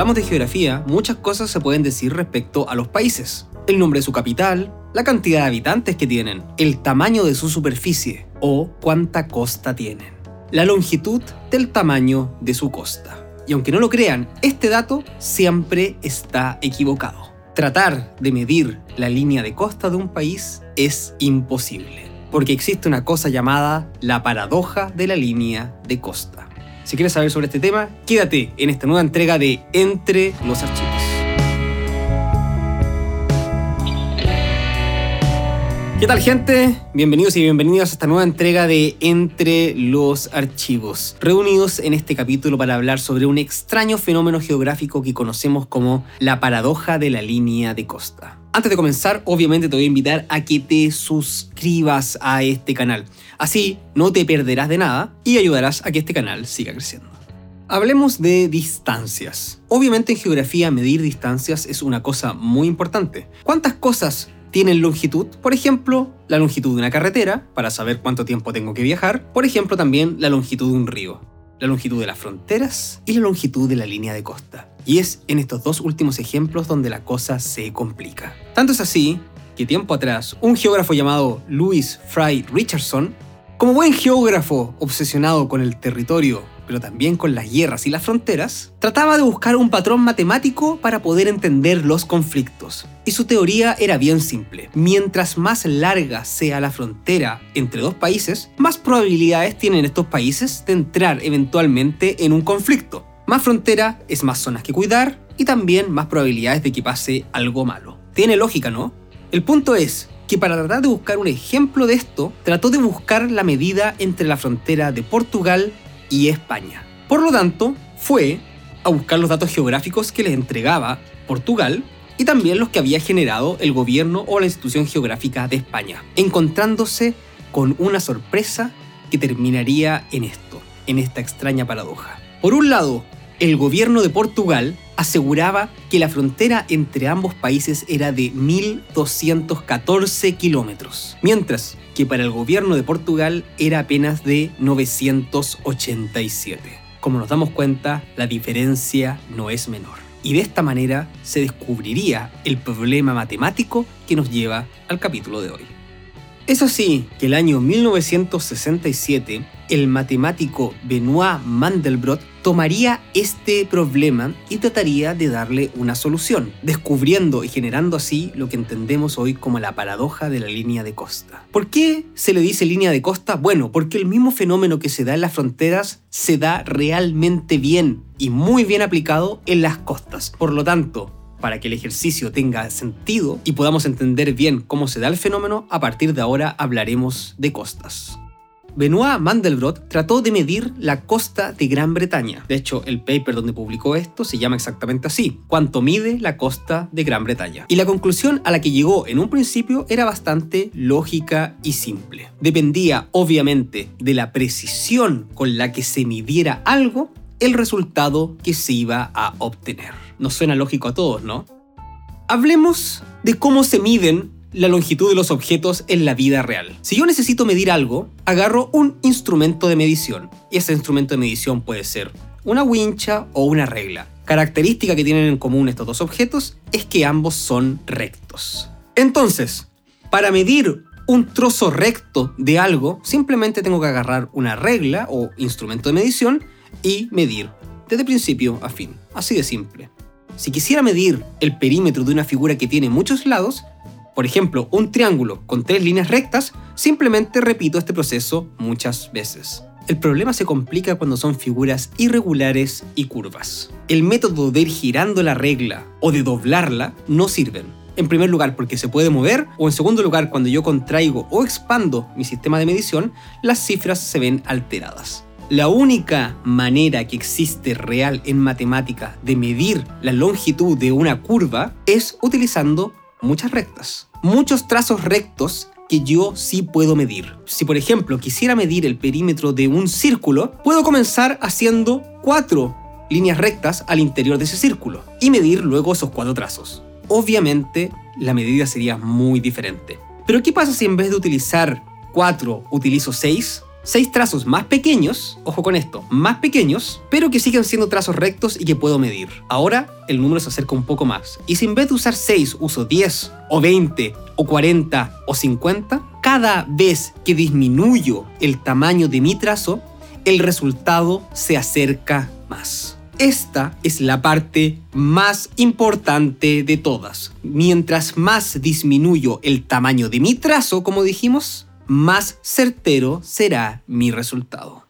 Hablamos de geografía, muchas cosas se pueden decir respecto a los países. El nombre de su capital, la cantidad de habitantes que tienen, el tamaño de su superficie o cuánta costa tienen. La longitud del tamaño de su costa. Y aunque no lo crean, este dato siempre está equivocado. Tratar de medir la línea de costa de un país es imposible, porque existe una cosa llamada la paradoja de la línea de costa. Si quieres saber sobre este tema, quédate en esta nueva entrega de Entre los Archivos. ¿Qué tal gente? Bienvenidos y bienvenidas a esta nueva entrega de Entre los Archivos, reunidos en este capítulo para hablar sobre un extraño fenómeno geográfico que conocemos como la paradoja de la línea de costa. Antes de comenzar, obviamente te voy a invitar a que te suscribas a este canal. Así no te perderás de nada y ayudarás a que este canal siga creciendo. Hablemos de distancias. Obviamente en geografía medir distancias es una cosa muy importante. ¿Cuántas cosas tienen longitud, por ejemplo, la longitud de una carretera, para saber cuánto tiempo tengo que viajar, por ejemplo, también la longitud de un río, la longitud de las fronteras y la longitud de la línea de costa. Y es en estos dos últimos ejemplos donde la cosa se complica. Tanto es así que tiempo atrás, un geógrafo llamado Louis Fry Richardson, como buen geógrafo obsesionado con el territorio pero también con las guerras y las fronteras, trataba de buscar un patrón matemático para poder entender los conflictos. Y su teoría era bien simple. Mientras más larga sea la frontera entre dos países, más probabilidades tienen estos países de entrar eventualmente en un conflicto. Más frontera es más zonas que cuidar y también más probabilidades de que pase algo malo. Tiene lógica, ¿no? El punto es que para tratar de buscar un ejemplo de esto, trató de buscar la medida entre la frontera de Portugal y España. Por lo tanto, fue a buscar los datos geográficos que les entregaba Portugal y también los que había generado el gobierno o la institución geográfica de España, encontrándose con una sorpresa que terminaría en esto, en esta extraña paradoja. Por un lado, el gobierno de Portugal aseguraba que la frontera entre ambos países era de 1.214 kilómetros, mientras que para el gobierno de Portugal era apenas de 987. Como nos damos cuenta, la diferencia no es menor. Y de esta manera se descubriría el problema matemático que nos lleva al capítulo de hoy. Es así que el año 1967, el matemático Benoit Mandelbrot tomaría este problema y trataría de darle una solución, descubriendo y generando así lo que entendemos hoy como la paradoja de la línea de costa. ¿Por qué se le dice línea de costa? Bueno, porque el mismo fenómeno que se da en las fronteras se da realmente bien y muy bien aplicado en las costas. Por lo tanto, para que el ejercicio tenga sentido y podamos entender bien cómo se da el fenómeno, a partir de ahora hablaremos de costas. Benoit Mandelbrot trató de medir la costa de Gran Bretaña. De hecho, el paper donde publicó esto se llama exactamente así, cuánto mide la costa de Gran Bretaña. Y la conclusión a la que llegó en un principio era bastante lógica y simple. Dependía, obviamente, de la precisión con la que se midiera algo, el resultado que se iba a obtener. Nos suena lógico a todos, ¿no? Hablemos de cómo se miden la longitud de los objetos en la vida real. Si yo necesito medir algo, agarro un instrumento de medición. Y ese instrumento de medición puede ser una wincha o una regla. Característica que tienen en común estos dos objetos es que ambos son rectos. Entonces, para medir un trozo recto de algo, simplemente tengo que agarrar una regla o instrumento de medición y medir desde principio a fin. Así de simple. Si quisiera medir el perímetro de una figura que tiene muchos lados, por ejemplo, un triángulo con tres líneas rectas, simplemente repito este proceso muchas veces. El problema se complica cuando son figuras irregulares y curvas. El método de ir girando la regla o de doblarla no sirven. En primer lugar porque se puede mover o en segundo lugar cuando yo contraigo o expando mi sistema de medición, las cifras se ven alteradas. La única manera que existe real en matemática de medir la longitud de una curva es utilizando muchas rectas. Muchos trazos rectos que yo sí puedo medir. Si por ejemplo quisiera medir el perímetro de un círculo, puedo comenzar haciendo cuatro líneas rectas al interior de ese círculo y medir luego esos cuatro trazos. Obviamente la medida sería muy diferente. Pero ¿qué pasa si en vez de utilizar 4 utilizo 6? Seis trazos más pequeños, ojo con esto, más pequeños, pero que siguen siendo trazos rectos y que puedo medir. Ahora el número se acerca un poco más. Y si en vez de usar 6 uso 10 o 20 o 40 o 50, cada vez que disminuyo el tamaño de mi trazo, el resultado se acerca más. Esta es la parte más importante de todas. Mientras más disminuyo el tamaño de mi trazo, como dijimos, más certero será mi resultado.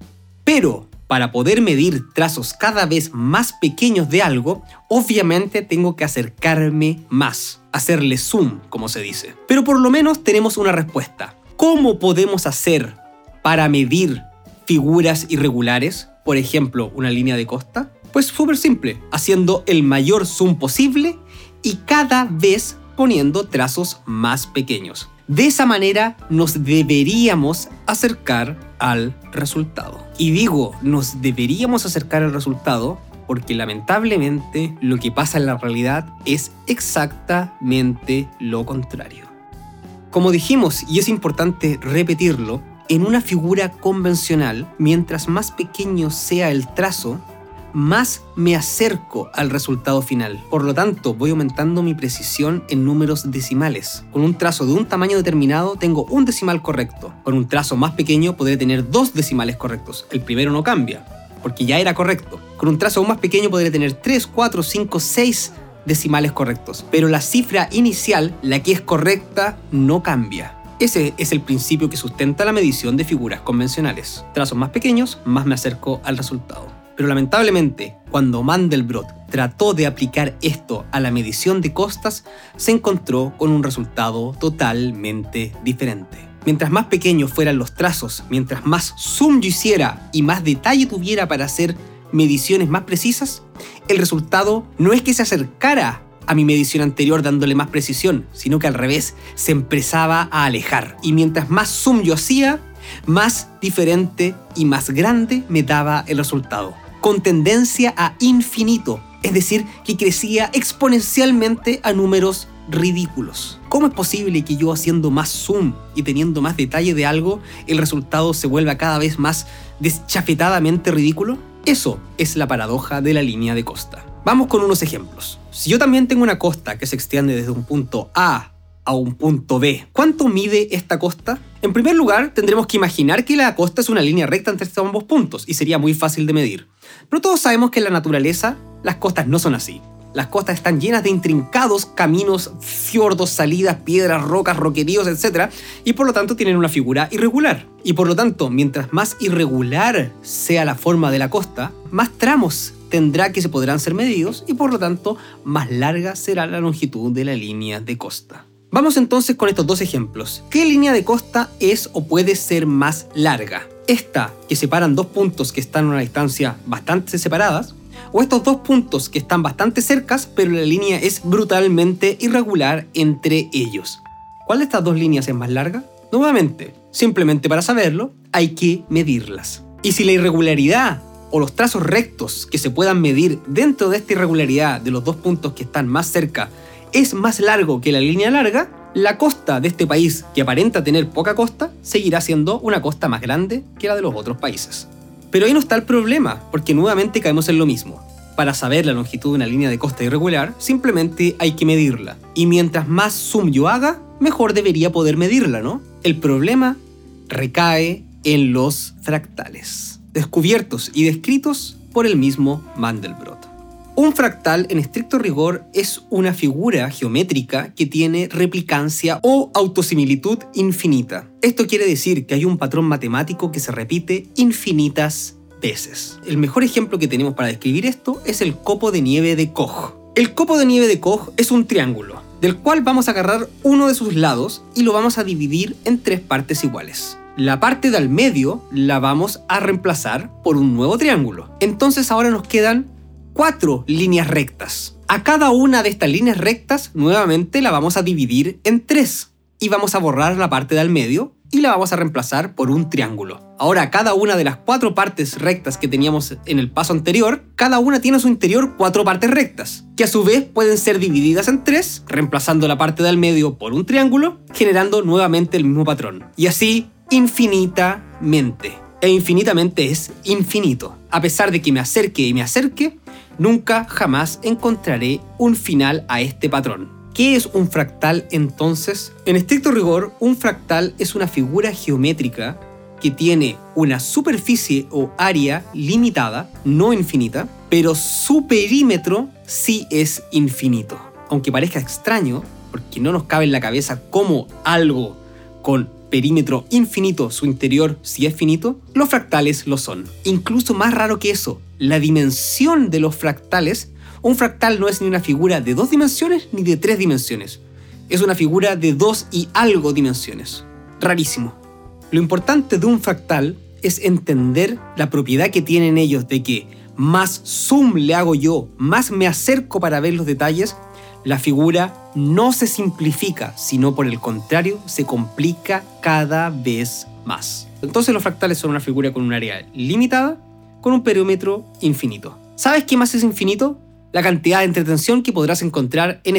Pero para poder medir trazos cada vez más pequeños de algo, obviamente tengo que acercarme más, hacerle zoom, como se dice. Pero por lo menos tenemos una respuesta. ¿Cómo podemos hacer para medir figuras irregulares? Por ejemplo, una línea de costa. Pues súper simple, haciendo el mayor zoom posible y cada vez poniendo trazos más pequeños. De esa manera nos deberíamos acercar al resultado. Y digo, nos deberíamos acercar al resultado porque lamentablemente lo que pasa en la realidad es exactamente lo contrario. Como dijimos, y es importante repetirlo, en una figura convencional, mientras más pequeño sea el trazo, más me acerco al resultado final. Por lo tanto, voy aumentando mi precisión en números decimales. Con un trazo de un tamaño determinado tengo un decimal correcto. Con un trazo más pequeño podré tener dos decimales correctos. El primero no cambia, porque ya era correcto. Con un trazo aún más pequeño podré tener 3, 4, 5, 6 decimales correctos. Pero la cifra inicial, la que es correcta, no cambia. Ese es el principio que sustenta la medición de figuras convencionales. Trazos más pequeños, más me acerco al resultado. Pero lamentablemente, cuando Mandelbrot trató de aplicar esto a la medición de costas, se encontró con un resultado totalmente diferente. Mientras más pequeños fueran los trazos, mientras más zoom yo hiciera y más detalle tuviera para hacer mediciones más precisas, el resultado no es que se acercara a mi medición anterior dándole más precisión, sino que al revés, se empezaba a alejar. Y mientras más zoom yo hacía, más diferente y más grande me daba el resultado con tendencia a infinito, es decir, que crecía exponencialmente a números ridículos. ¿Cómo es posible que yo haciendo más zoom y teniendo más detalle de algo, el resultado se vuelva cada vez más deschafetadamente ridículo? Eso es la paradoja de la línea de costa. Vamos con unos ejemplos. Si yo también tengo una costa que se extiende desde un punto A a un punto B. ¿Cuánto mide esta costa? En primer lugar, tendremos que imaginar que la costa es una línea recta entre estos ambos puntos y sería muy fácil de medir. Pero todos sabemos que en la naturaleza las costas no son así. Las costas están llenas de intrincados caminos, fiordos, salidas, piedras, rocas, roqueríos, etc. Y por lo tanto tienen una figura irregular. Y por lo tanto, mientras más irregular sea la forma de la costa, más tramos tendrá que se podrán ser medidos y por lo tanto más larga será la longitud de la línea de costa. Vamos entonces con estos dos ejemplos. ¿Qué línea de costa es o puede ser más larga? ¿Esta que separan dos puntos que están a una distancia bastante separadas? ¿O estos dos puntos que están bastante cercas pero la línea es brutalmente irregular entre ellos? ¿Cuál de estas dos líneas es más larga? Nuevamente, simplemente para saberlo, hay que medirlas. Y si la irregularidad o los trazos rectos que se puedan medir dentro de esta irregularidad de los dos puntos que están más cerca es más largo que la línea larga, la costa de este país, que aparenta tener poca costa, seguirá siendo una costa más grande que la de los otros países. Pero ahí no está el problema, porque nuevamente caemos en lo mismo. Para saber la longitud de una línea de costa irregular, simplemente hay que medirla. Y mientras más zoom yo haga, mejor debería poder medirla, ¿no? El problema recae en los fractales, descubiertos y descritos por el mismo Mandelbrot. Un fractal, en estricto rigor, es una figura geométrica que tiene replicancia o autosimilitud infinita. Esto quiere decir que hay un patrón matemático que se repite infinitas veces. El mejor ejemplo que tenemos para describir esto es el copo de nieve de Koch. El copo de nieve de Koch es un triángulo, del cual vamos a agarrar uno de sus lados y lo vamos a dividir en tres partes iguales. La parte del medio la vamos a reemplazar por un nuevo triángulo. Entonces ahora nos quedan cuatro líneas rectas. A cada una de estas líneas rectas nuevamente la vamos a dividir en tres y vamos a borrar la parte del medio y la vamos a reemplazar por un triángulo. Ahora, cada una de las cuatro partes rectas que teníamos en el paso anterior, cada una tiene a su interior cuatro partes rectas, que a su vez pueden ser divididas en tres, reemplazando la parte del medio por un triángulo, generando nuevamente el mismo patrón. Y así, infinita infinitamente. E infinitamente es infinito. A pesar de que me acerque y me acerque, nunca jamás encontraré un final a este patrón. ¿Qué es un fractal entonces? En estricto rigor, un fractal es una figura geométrica que tiene una superficie o área limitada, no infinita, pero su perímetro sí es infinito. Aunque parezca extraño, porque no nos cabe en la cabeza cómo algo con perímetro infinito, su interior sí es finito, los fractales lo son. Incluso más raro que eso, la dimensión de los fractales, un fractal no es ni una figura de dos dimensiones ni de tres dimensiones. Es una figura de dos y algo dimensiones. Rarísimo. Lo importante de un fractal es entender la propiedad que tienen ellos de que más zoom le hago yo, más me acerco para ver los detalles, la figura no se simplifica, sino por el contrario, se complica cada vez más. Entonces los fractales son una figura con un área limitada, con un perímetro infinito. ¿Sabes qué más es infinito? La cantidad de entretención que podrás encontrar en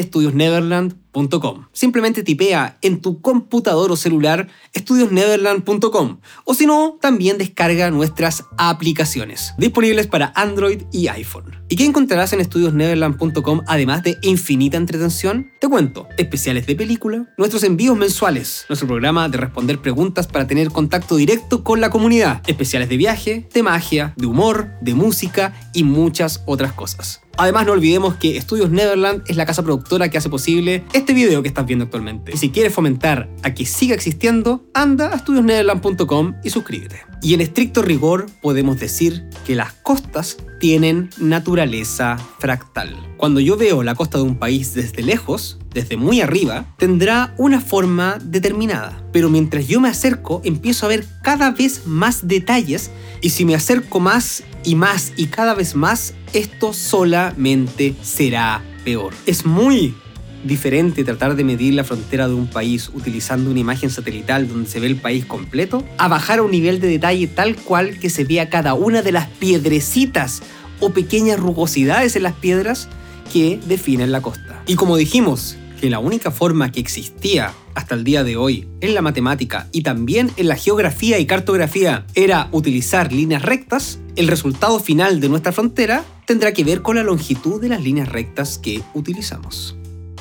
Simplemente tipea en tu computador o celular estudiosneverland.com o si no, también descarga nuestras aplicaciones disponibles para Android y iPhone. ¿Y qué encontrarás en estudiosneverland.com además de infinita entretención? Te cuento, especiales de película, nuestros envíos mensuales, nuestro programa de responder preguntas para tener contacto directo con la comunidad, especiales de viaje, de magia, de humor, de música y muchas otras cosas. Además, no olvidemos que Estudios Neverland es la casa productora que hace posible este video que estás viendo actualmente. Y si quieres fomentar a que siga existiendo, anda a estudiosnederland.com y suscríbete. Y en estricto rigor podemos decir que las costas tienen naturaleza fractal. Cuando yo veo la costa de un país desde lejos, desde muy arriba, tendrá una forma determinada. Pero mientras yo me acerco, empiezo a ver cada vez más detalles y si me acerco más y más y cada vez más, esto solamente será peor. Es muy diferente tratar de medir la frontera de un país utilizando una imagen satelital donde se ve el país completo, a bajar a un nivel de detalle tal cual que se vea cada una de las piedrecitas o pequeñas rugosidades en las piedras que definen la costa. Y como dijimos, que la única forma que existía hasta el día de hoy en la matemática y también en la geografía y cartografía era utilizar líneas rectas, el resultado final de nuestra frontera tendrá que ver con la longitud de las líneas rectas que utilizamos.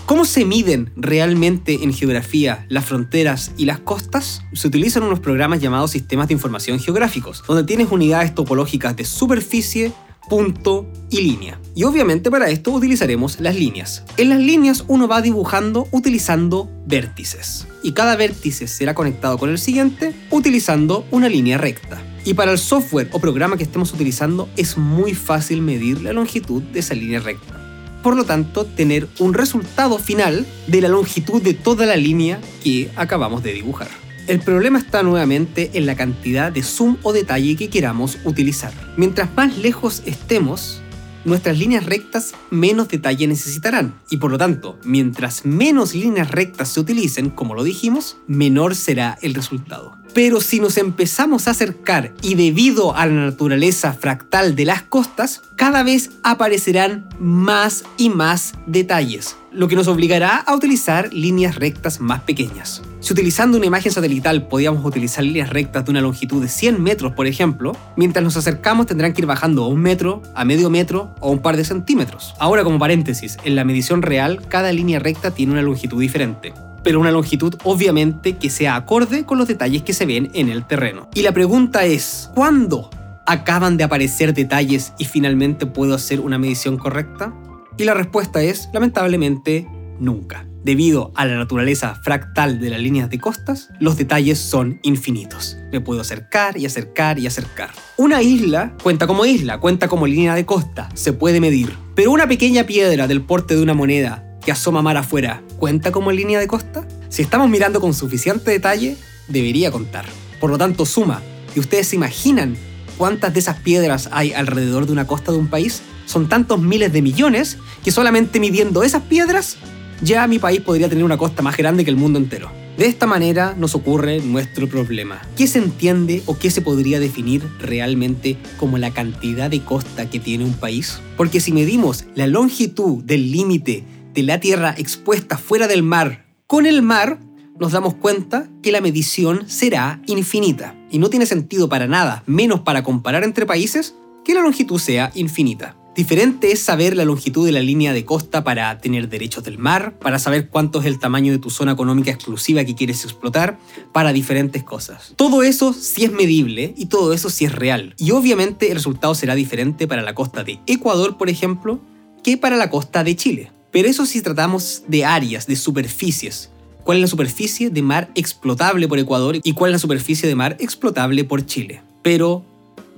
¿Cómo se miden realmente en geografía las fronteras y las costas? Se utilizan unos programas llamados sistemas de información geográficos, donde tienes unidades topológicas de superficie, punto y línea. Y obviamente para esto utilizaremos las líneas. En las líneas uno va dibujando utilizando vértices. Y cada vértice será conectado con el siguiente utilizando una línea recta. Y para el software o programa que estemos utilizando es muy fácil medir la longitud de esa línea recta por lo tanto tener un resultado final de la longitud de toda la línea que acabamos de dibujar. El problema está nuevamente en la cantidad de zoom o detalle que queramos utilizar. Mientras más lejos estemos, nuestras líneas rectas menos detalle necesitarán y por lo tanto, mientras menos líneas rectas se utilicen, como lo dijimos, menor será el resultado. Pero si nos empezamos a acercar y debido a la naturaleza fractal de las costas, cada vez aparecerán más y más detalles, lo que nos obligará a utilizar líneas rectas más pequeñas. Si utilizando una imagen satelital podíamos utilizar líneas rectas de una longitud de 100 metros, por ejemplo, mientras nos acercamos tendrán que ir bajando a un metro, a medio metro o un par de centímetros. Ahora como paréntesis, en la medición real cada línea recta tiene una longitud diferente pero una longitud obviamente que sea acorde con los detalles que se ven en el terreno. Y la pregunta es, ¿cuándo acaban de aparecer detalles y finalmente puedo hacer una medición correcta? Y la respuesta es, lamentablemente, nunca. Debido a la naturaleza fractal de las líneas de costas, los detalles son infinitos. Me puedo acercar y acercar y acercar. Una isla cuenta como isla, cuenta como línea de costa, se puede medir. Pero una pequeña piedra del porte de una moneda que asoma mar afuera cuenta como línea de costa? Si estamos mirando con suficiente detalle, debería contar. Por lo tanto, suma. ¿Y ustedes se imaginan cuántas de esas piedras hay alrededor de una costa de un país? Son tantos miles de millones que solamente midiendo esas piedras, ya mi país podría tener una costa más grande que el mundo entero. De esta manera nos ocurre nuestro problema. ¿Qué se entiende o qué se podría definir realmente como la cantidad de costa que tiene un país? Porque si medimos la longitud del límite de la Tierra expuesta fuera del mar con el mar, nos damos cuenta que la medición será infinita. Y no tiene sentido para nada, menos para comparar entre países, que la longitud sea infinita. Diferente es saber la longitud de la línea de costa para tener derechos del mar, para saber cuánto es el tamaño de tu zona económica exclusiva que quieres explotar, para diferentes cosas. Todo eso sí es medible y todo eso sí es real. Y obviamente el resultado será diferente para la costa de Ecuador, por ejemplo, que para la costa de Chile. Pero eso si tratamos de áreas, de superficies. ¿Cuál es la superficie de mar explotable por Ecuador y cuál es la superficie de mar explotable por Chile? Pero,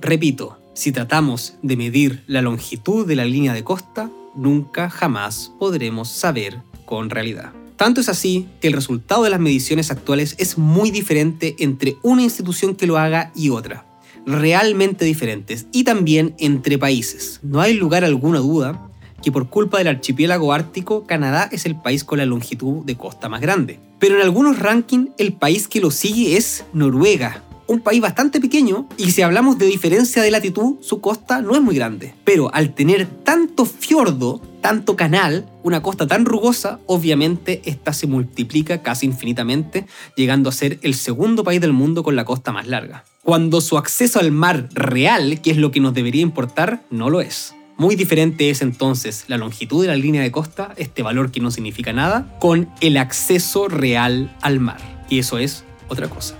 repito, si tratamos de medir la longitud de la línea de costa, nunca jamás podremos saber con realidad. Tanto es así que el resultado de las mediciones actuales es muy diferente entre una institución que lo haga y otra. Realmente diferentes y también entre países. No hay lugar alguna duda que por culpa del archipiélago ártico, Canadá es el país con la longitud de costa más grande. Pero en algunos rankings, el país que lo sigue es Noruega, un país bastante pequeño y si hablamos de diferencia de latitud, su costa no es muy grande. Pero al tener tanto fiordo, tanto canal, una costa tan rugosa, obviamente esta se multiplica casi infinitamente, llegando a ser el segundo país del mundo con la costa más larga. Cuando su acceso al mar real, que es lo que nos debería importar, no lo es. Muy diferente es entonces la longitud de la línea de costa, este valor que no significa nada, con el acceso real al mar. Y eso es otra cosa.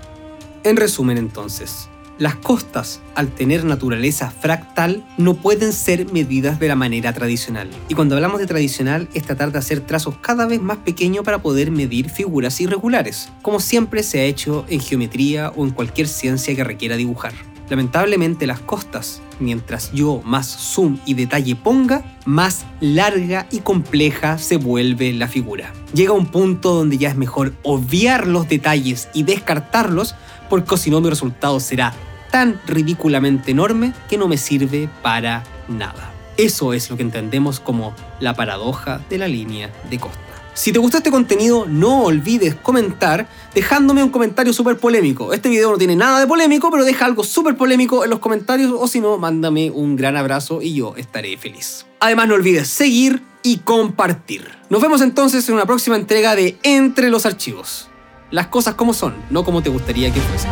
En resumen entonces, las costas, al tener naturaleza fractal, no pueden ser medidas de la manera tradicional. Y cuando hablamos de tradicional es tratar de hacer trazos cada vez más pequeños para poder medir figuras irregulares, como siempre se ha hecho en geometría o en cualquier ciencia que requiera dibujar. Lamentablemente las costas, mientras yo más zoom y detalle ponga, más larga y compleja se vuelve la figura. Llega un punto donde ya es mejor obviar los detalles y descartarlos porque si no mi resultado será tan ridículamente enorme que no me sirve para nada. Eso es lo que entendemos como la paradoja de la línea de costa. Si te gustó este contenido, no olvides comentar dejándome un comentario súper polémico. Este video no tiene nada de polémico, pero deja algo súper polémico en los comentarios o si no, mándame un gran abrazo y yo estaré feliz. Además, no olvides seguir y compartir. Nos vemos entonces en una próxima entrega de Entre los Archivos las cosas como son, no como te gustaría que fuesen.